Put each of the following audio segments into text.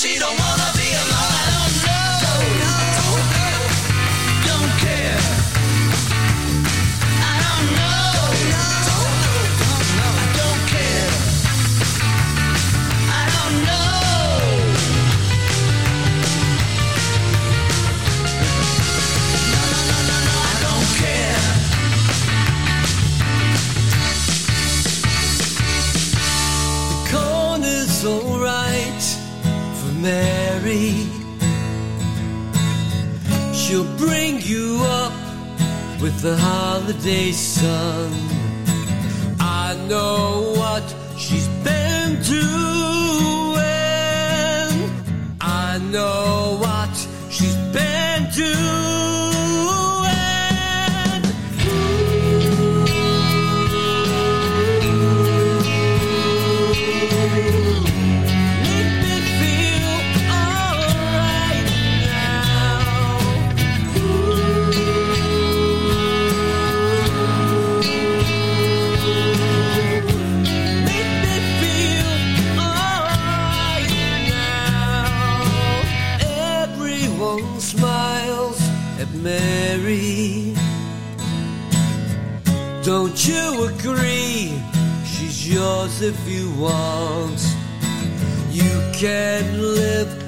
she don't want the holiday sun. I know what she's been doing. I know what she's been doing. You can live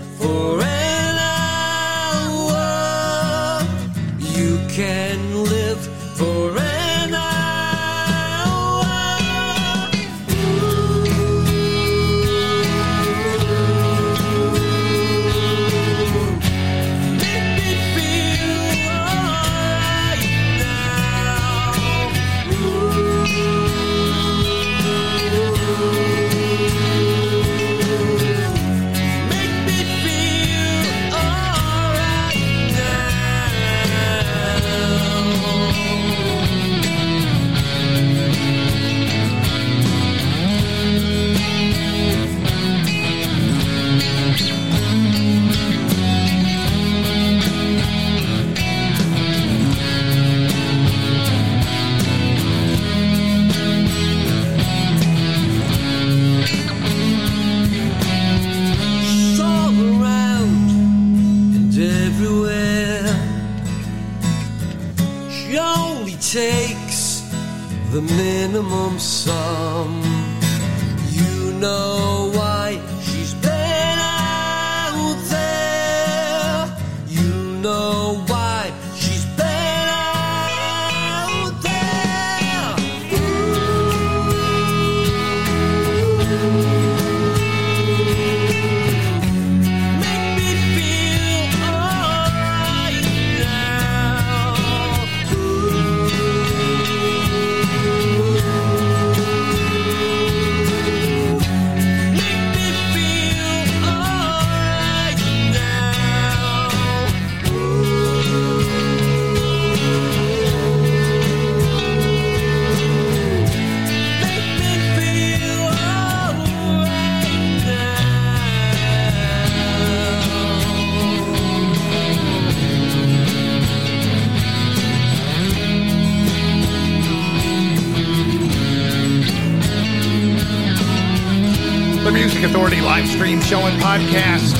Authority live stream show and podcast.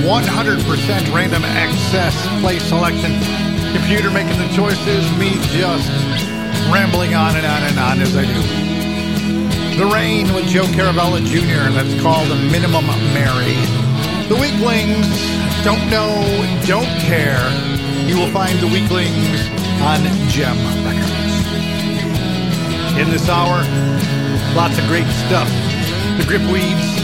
100% random access play selection. Computer making the choices. Me just rambling on and on and on as I do. The Reign with Joe Caravella Jr. and that's called the Minimum Mary. The Weeklings. Don't know. Don't care. You will find the Weeklings on Jem Records. In this hour, lots of great stuff the grip weeds,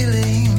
feeling.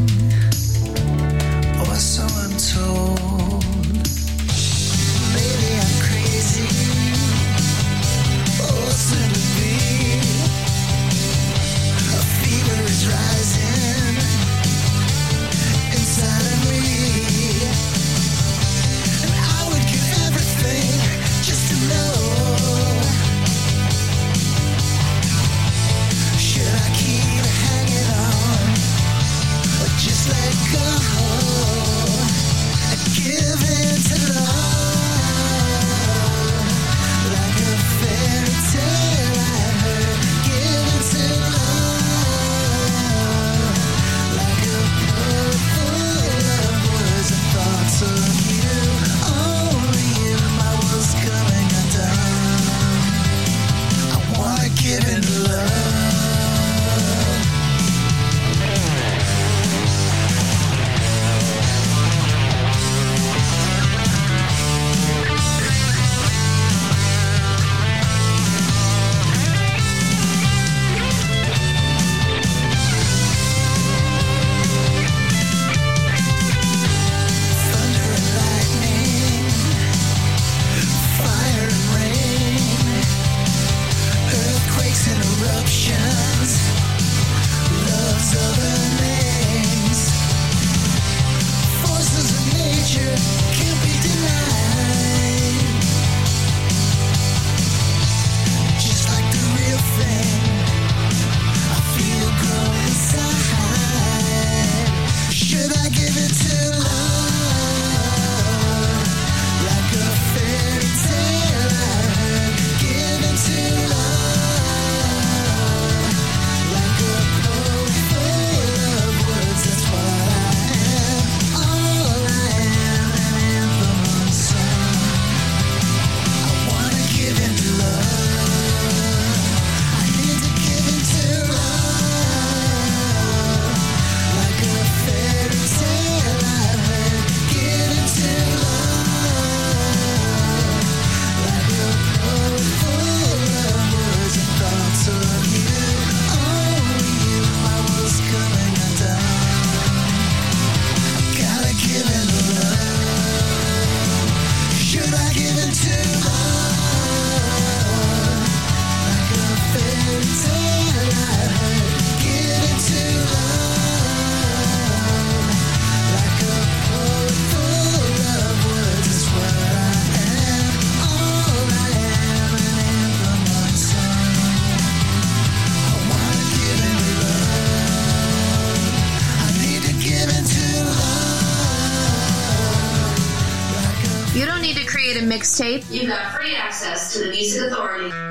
mixtape, you got free access to the Music Authority.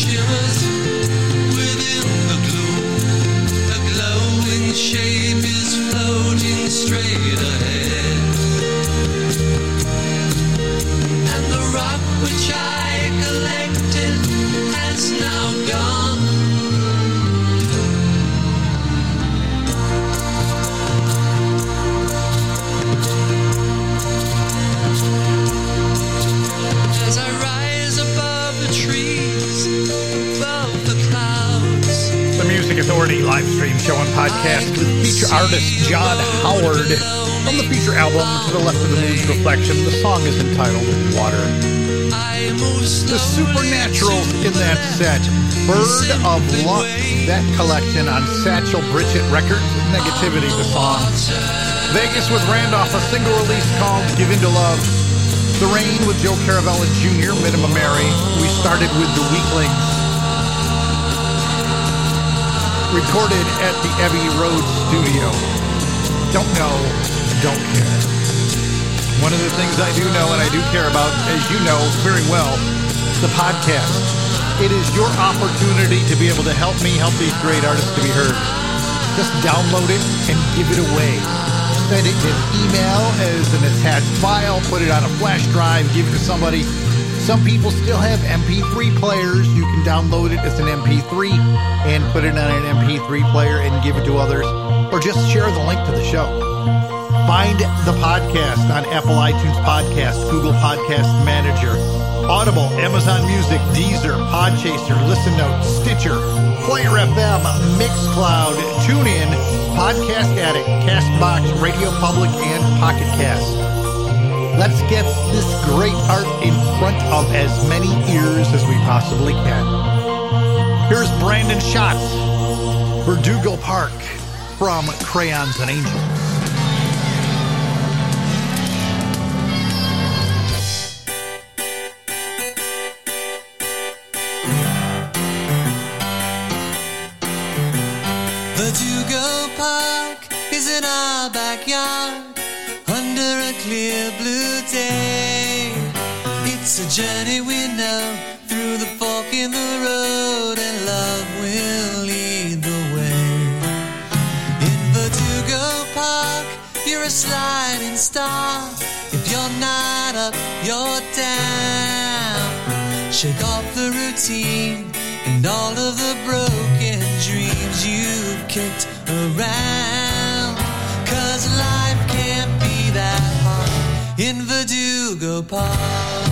She was set. Bird of Luck, that collection on Satchel Britchet Records. Negativity, the song. Vegas with Randolph, a single release called Give Into Love. The Reign with Joe Caravella Jr., Minimum Mary. We started with The Weeklings. Recorded at the Abbey Road Studio. Don't know, don't care. One of the things I do know and I do care about, as you know very well, the podcast. It is your opportunity to be able to help me help these great artists to be heard. Just download it and give it away. Send it in email as an attached file, put it on a flash drive, give it to somebody. Some people still have MP3 players. You can download it as an MP3 and put it on an MP3 player and give it to others, or just share the link to the show. Find the podcast on Apple iTunes Podcast, Google Podcast Manager, Audible, Amazon Music, Deezer, Podchaser, Listen Notes, Stitcher, Player FM, Mixcloud, TuneIn, Podcast Addict, Castbox, Radio Public, and Pocket Cast. Let's get this great art in front of as many ears as we possibly can. Here's Brandon Schatz, Verdugo Park from Crayons and Angels. Journey we know through the fork in the road, and love will lead the way. In Verdugo Park, you're a sliding star. If you're not up, you're down. Shake off the routine and all of the broken dreams you've kicked around. Cause life can't be that hard in Verdugo Park.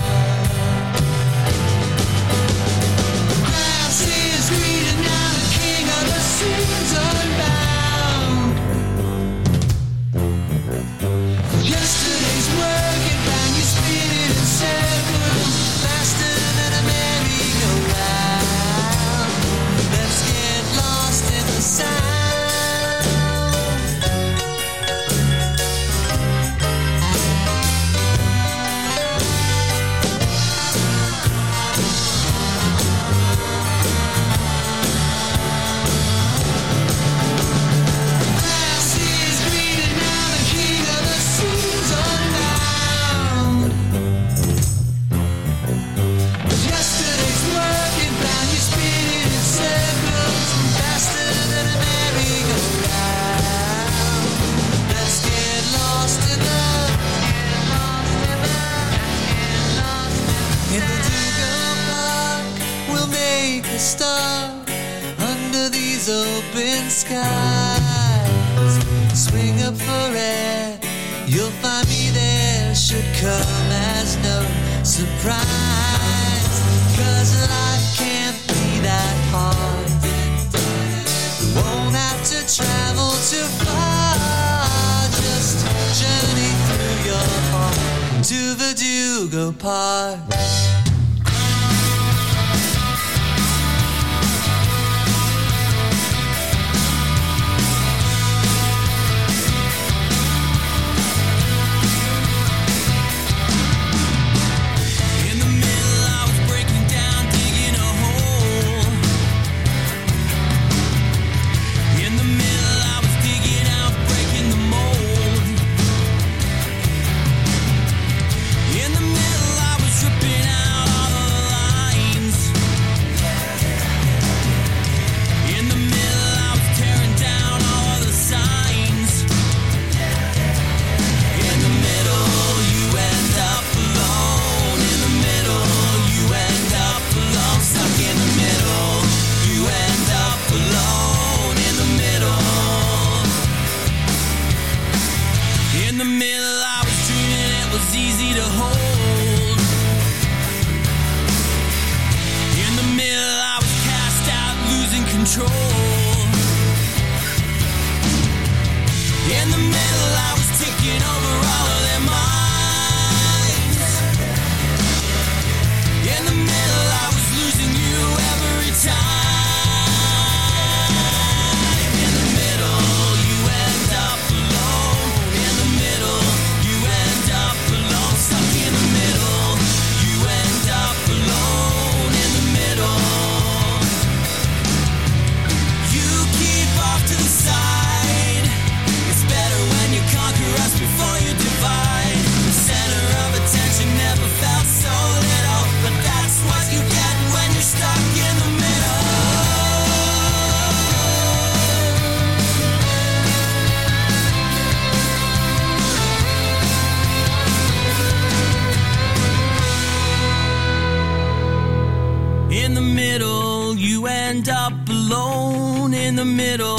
Cause life can't be that hard. Won't have to travel too far. Just journey through your heart to Verdugo Park. In the middle, I was taking over all of their minds. the middle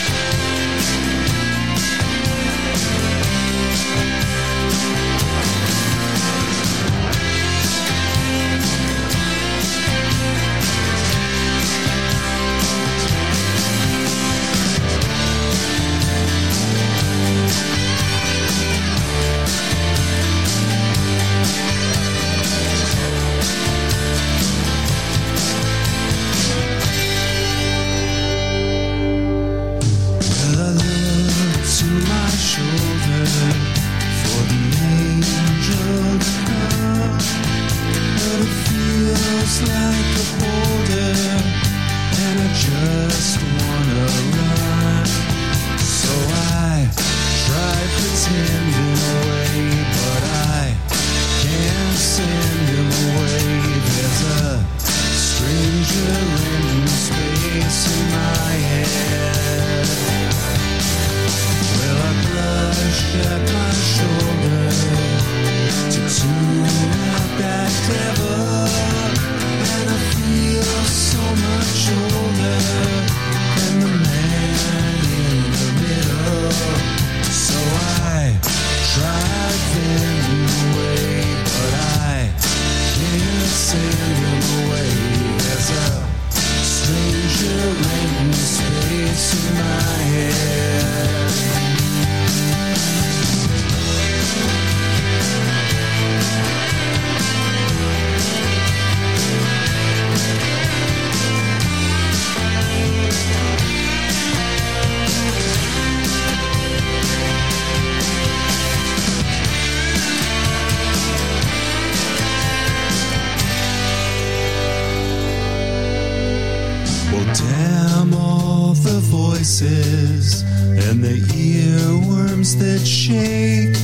voices and the earworms that shake.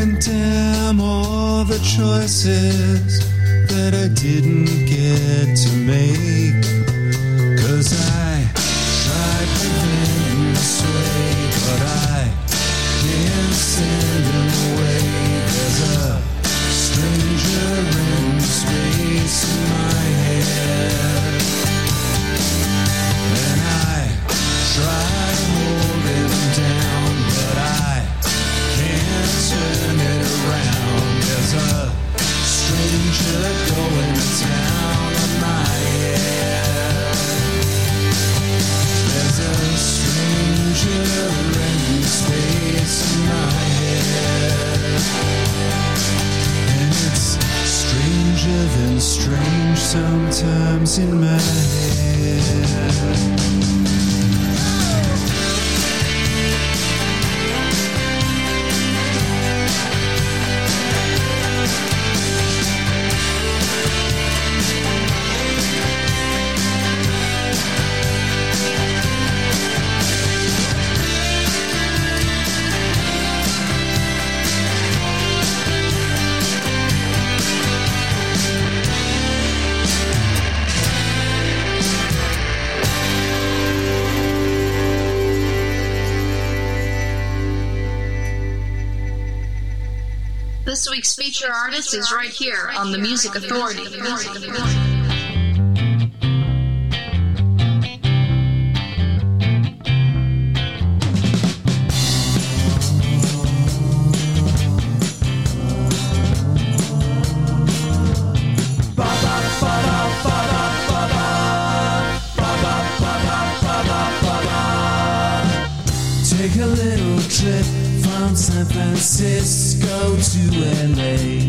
And damn all the choices that I didn't get to make. Cause I is right here on the Music Authority. Take a little trip from San Francisco to LA.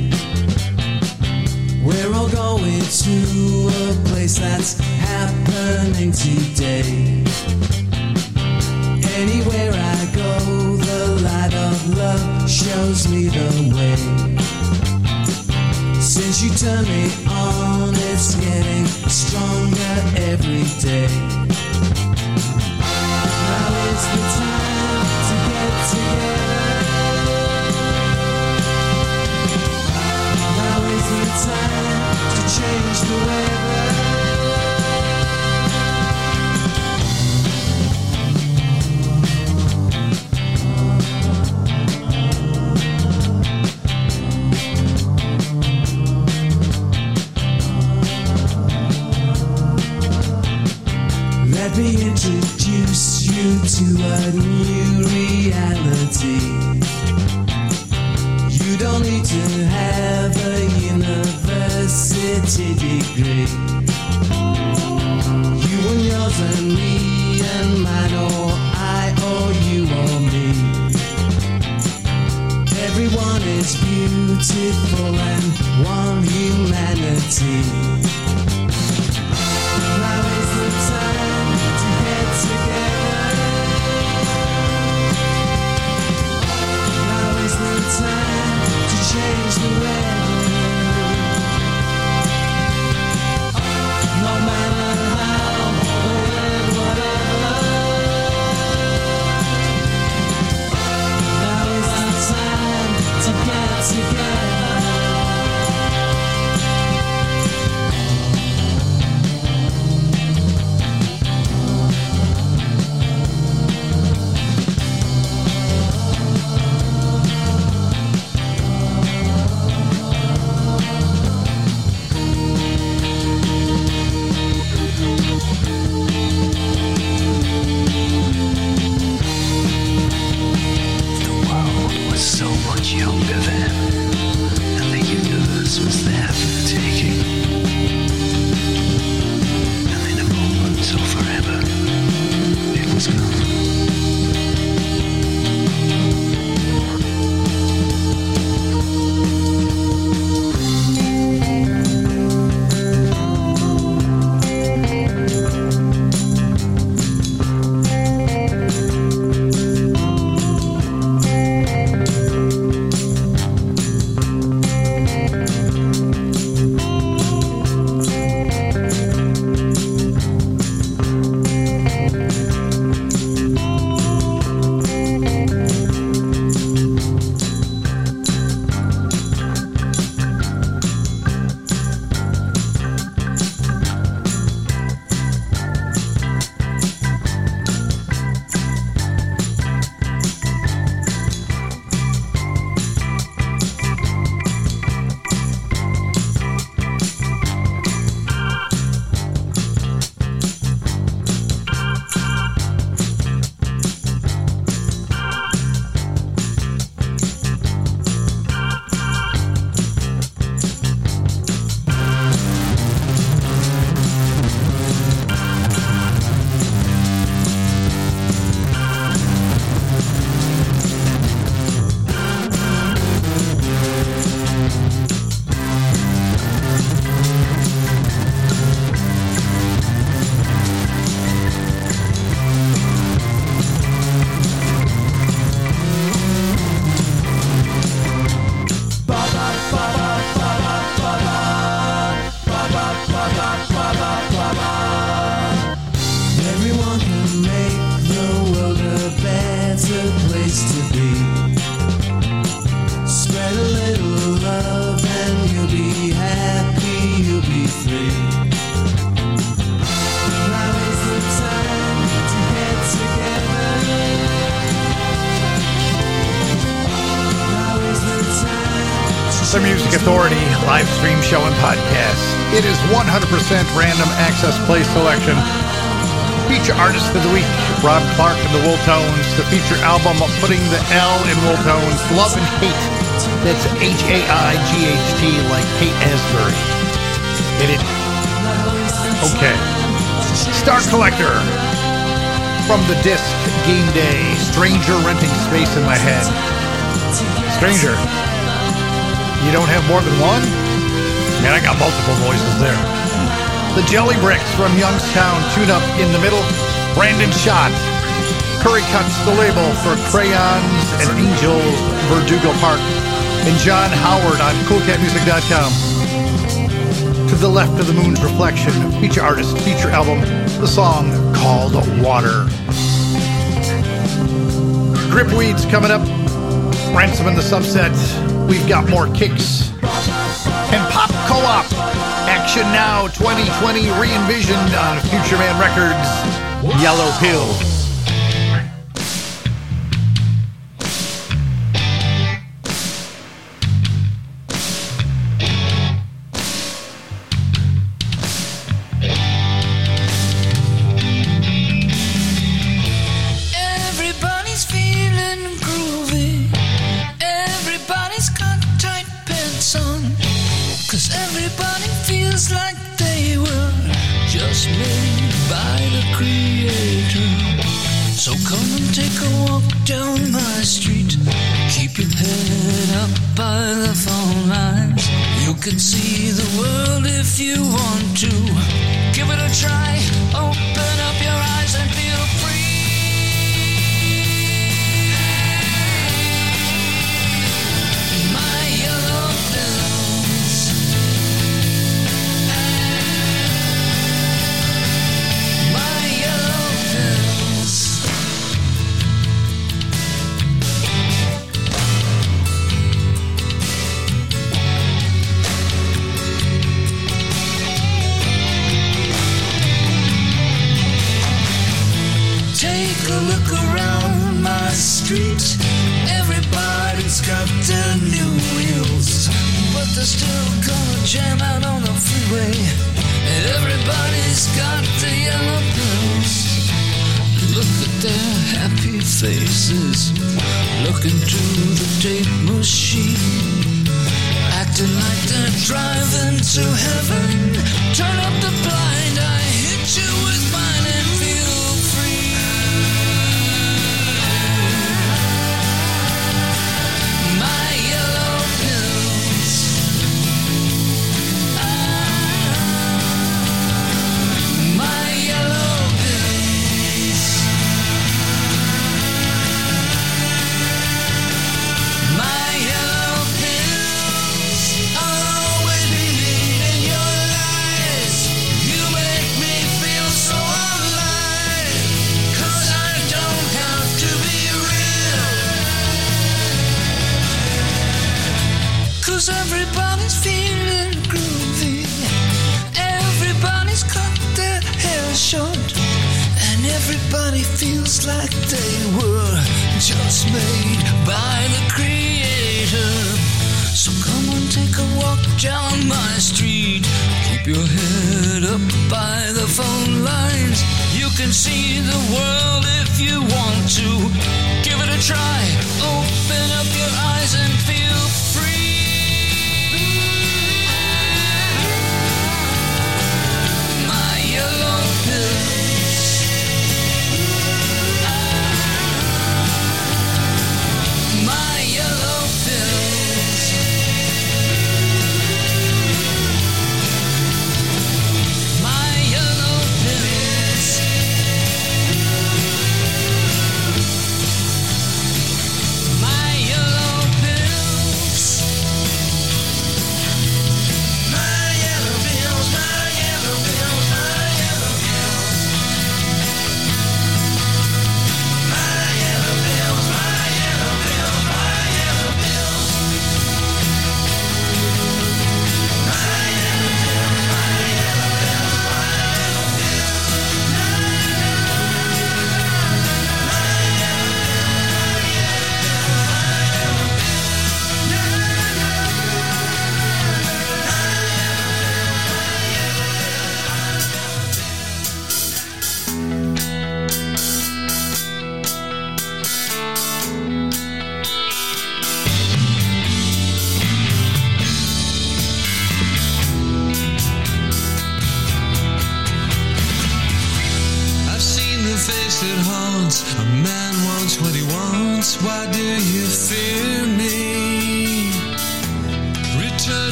Artist of the week, Rob Clarke and the Wooltones. The feature album, Putting the L in Wooltones, Love and Haight. That's H A I G H T, like Haight Ashbury. Get it? Okay. Star Collector. From the disc, Game Day, Stranger renting space in my head. Stranger, you don't have more than one? Man, I got multiple voices there. The Jelly Bricks from Youngstown, tune up in the middle. Brandon Schott. Curry cuts the label for Crayons and Angels, Verdugo Park. And John Howard on KoolKatMusik.com. To the left of the moon's reflection, feature artist, feature album, the song called Water. Gripweeds coming up. Ransom and the Subset. We've got more kicks. And Pop Co-op. Action Now 2020 re-envisioned on Future Man Records. Yellow Pill. Can see the world if you want to. Give it a try. The tape machine, acting like they're driving to heaven. Turn up the blind eye, hit you with Your head up by the phone lines. You can see the world if you want to. Give it a try. Open up your eyes and feel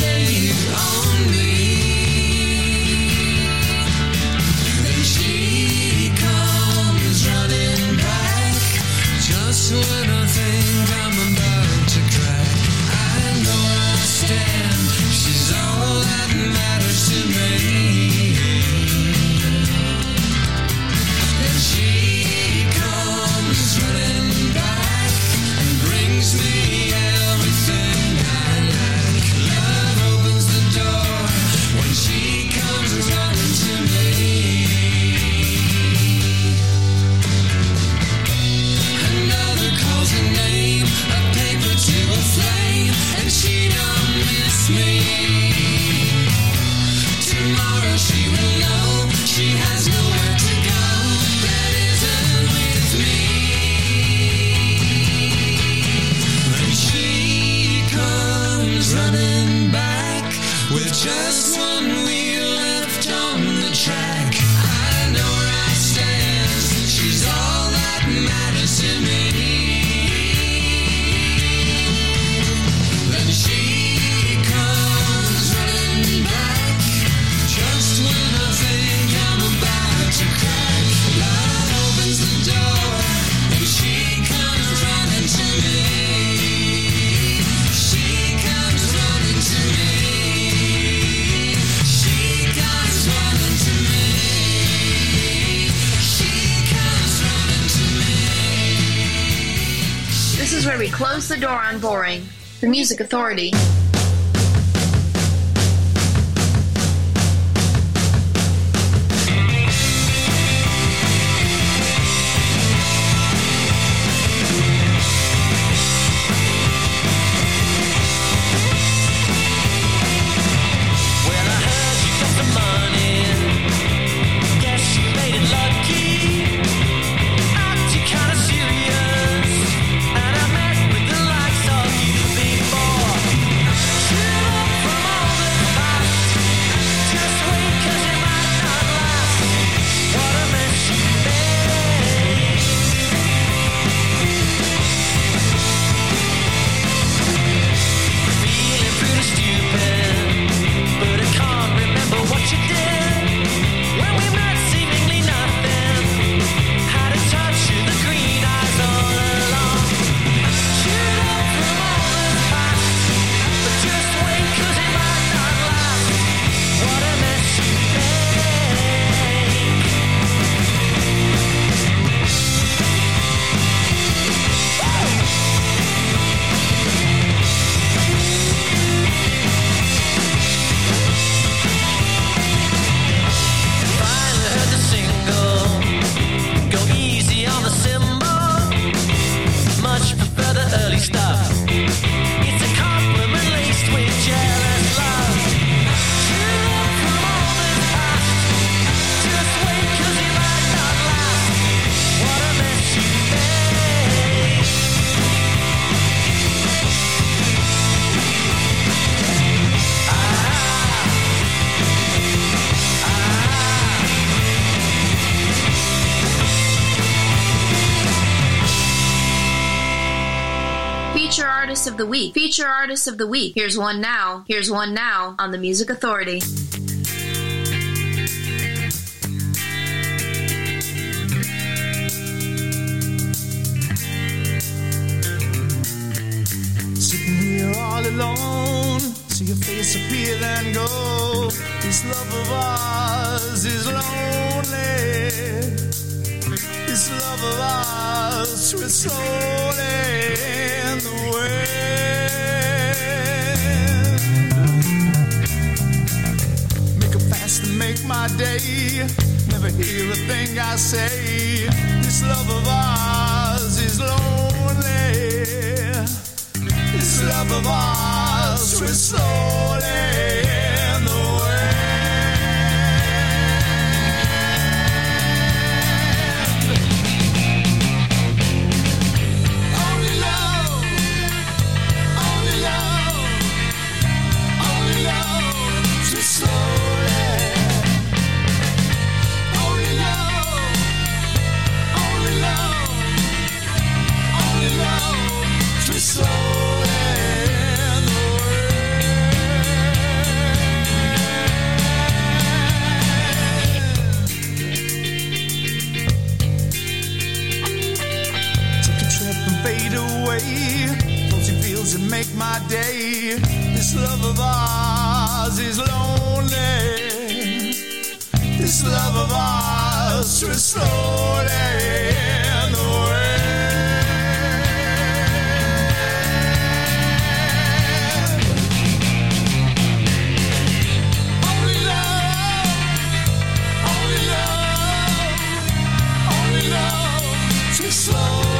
ashamed Music Authority. artists of the week. Here's one now. Here's one now on the Music Authority. Sitting here all alone. See your face appear and go. This love of ours is lonely. This love of ours will slowly in the way. My day. Never hear a thing I say. This love of ours is lonely. This love of ours we're slowly Feels that make my day. This love of ours is lonely. This love of ours is slowly in the. Only love, only love, only love to slowly.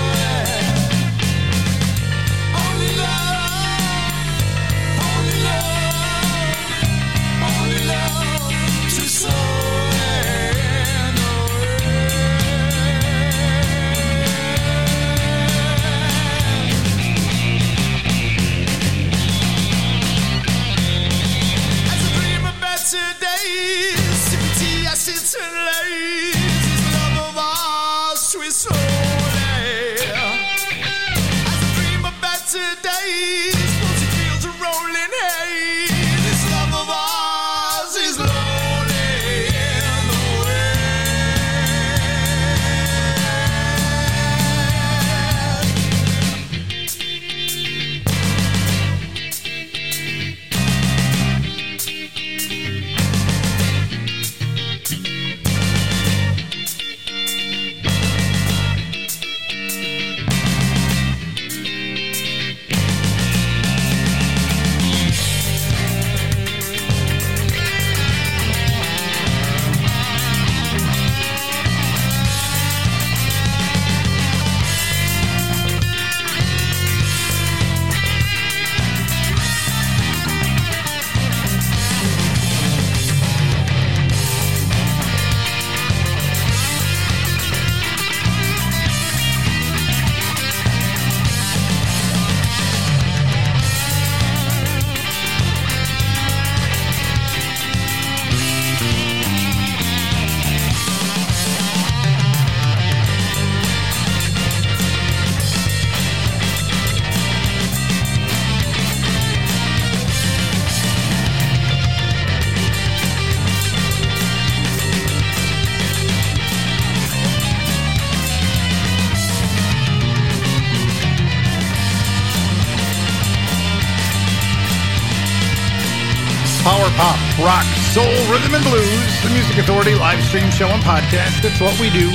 Pop, rock, soul, rhythm and blues. The Music Authority live stream show and podcast. It's what we do.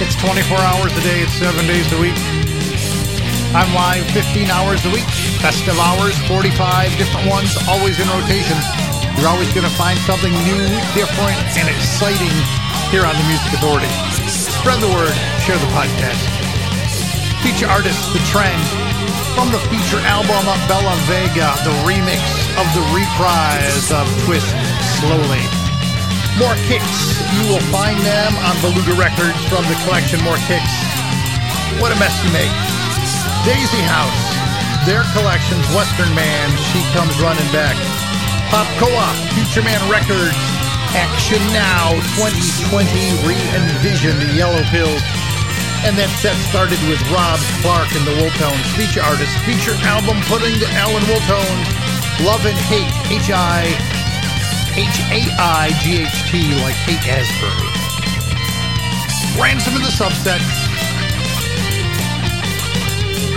It's 24 hours a day. It's seven days a week. I'm live 15 hours a week. Festive hours, 45 different ones, always in rotation. You're always going to find something new, different, and exciting here on the Music Authority. Spread the word, share the podcast. Feature artists, The Trend, from the feature album Bella Vega, the remix of the reprise of Twist Slowly. More Kicks, you will find them on Beluga Records from the collection More Kicks. What a mess you make. Daisy House, their collections, Western Man, She Comes Running Back. Pop Co-op, Future Man Records, Action Now 2020, Re-Envision, the Yellow Pills. And that set started with Rob Clarke and the Wooltones, feature artist, feature album putting to Alan Wooltones, Love and Haight, H I H A I G H T, like Haight Ashbury. Ransom and the Subset.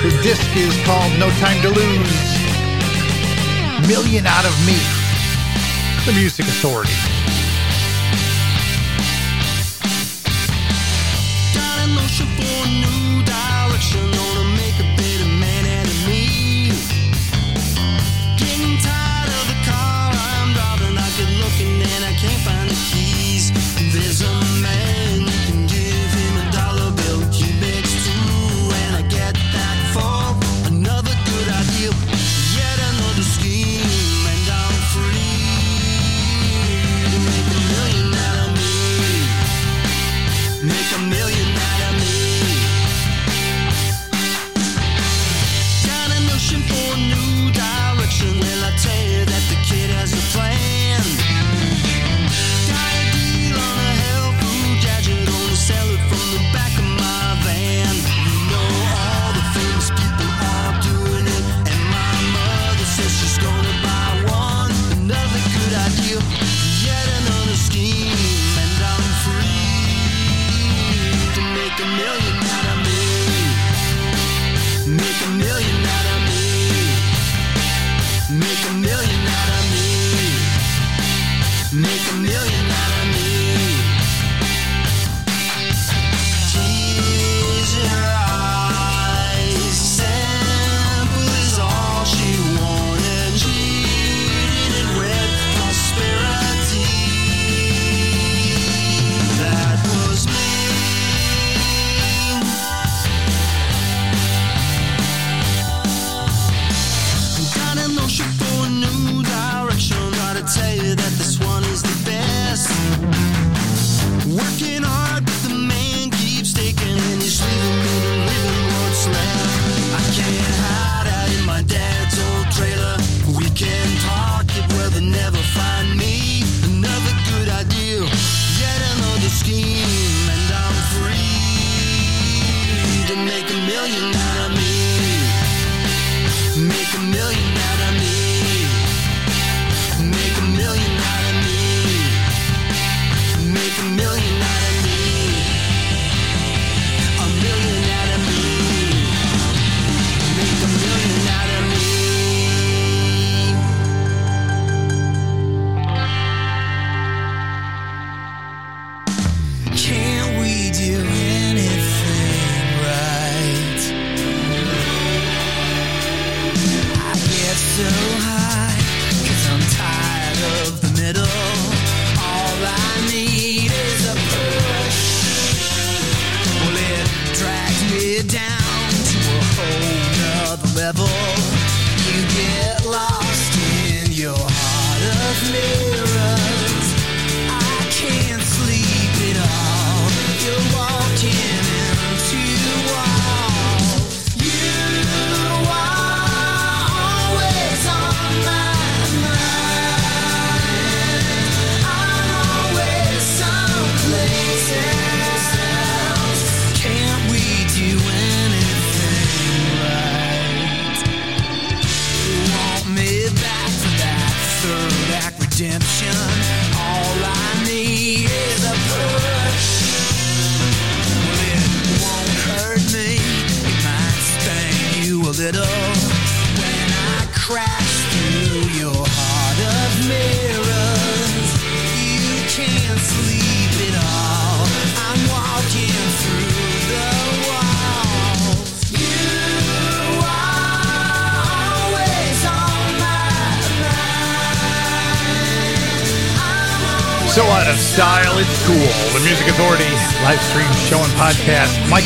The disc is called No Time to Lose. Million Out of Me. The Music Authority. Got for a new direction, gonna make a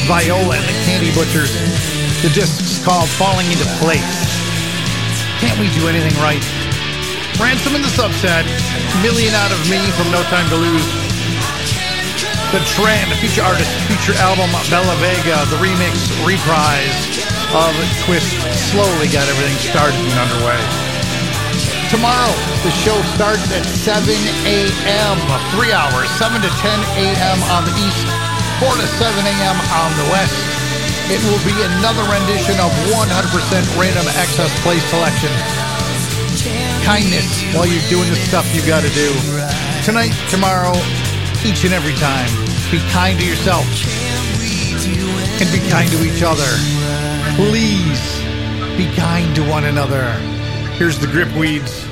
Viola and the Candy Butchers. The disc's called Falling Into Place. Can't we do anything right? Ransom and the Subset, Million Out of Me from No Time to Lose. The Trend, the feature artist, feature album Bella Vega, the remix, reprise of Twist slowly got everything started and underway. Tomorrow, the show starts at 7 a.m., three hours, 7 to 10 a.m. on the East 4 to 7 a.m. on the West. It will be another rendition of 100% random access play selection. Kindness while you're doing the stuff you got to do. Tonight, tomorrow, each and every time. Be kind to yourself and be kind to each other. Please be kind to one another. Here's the Grip Weeds.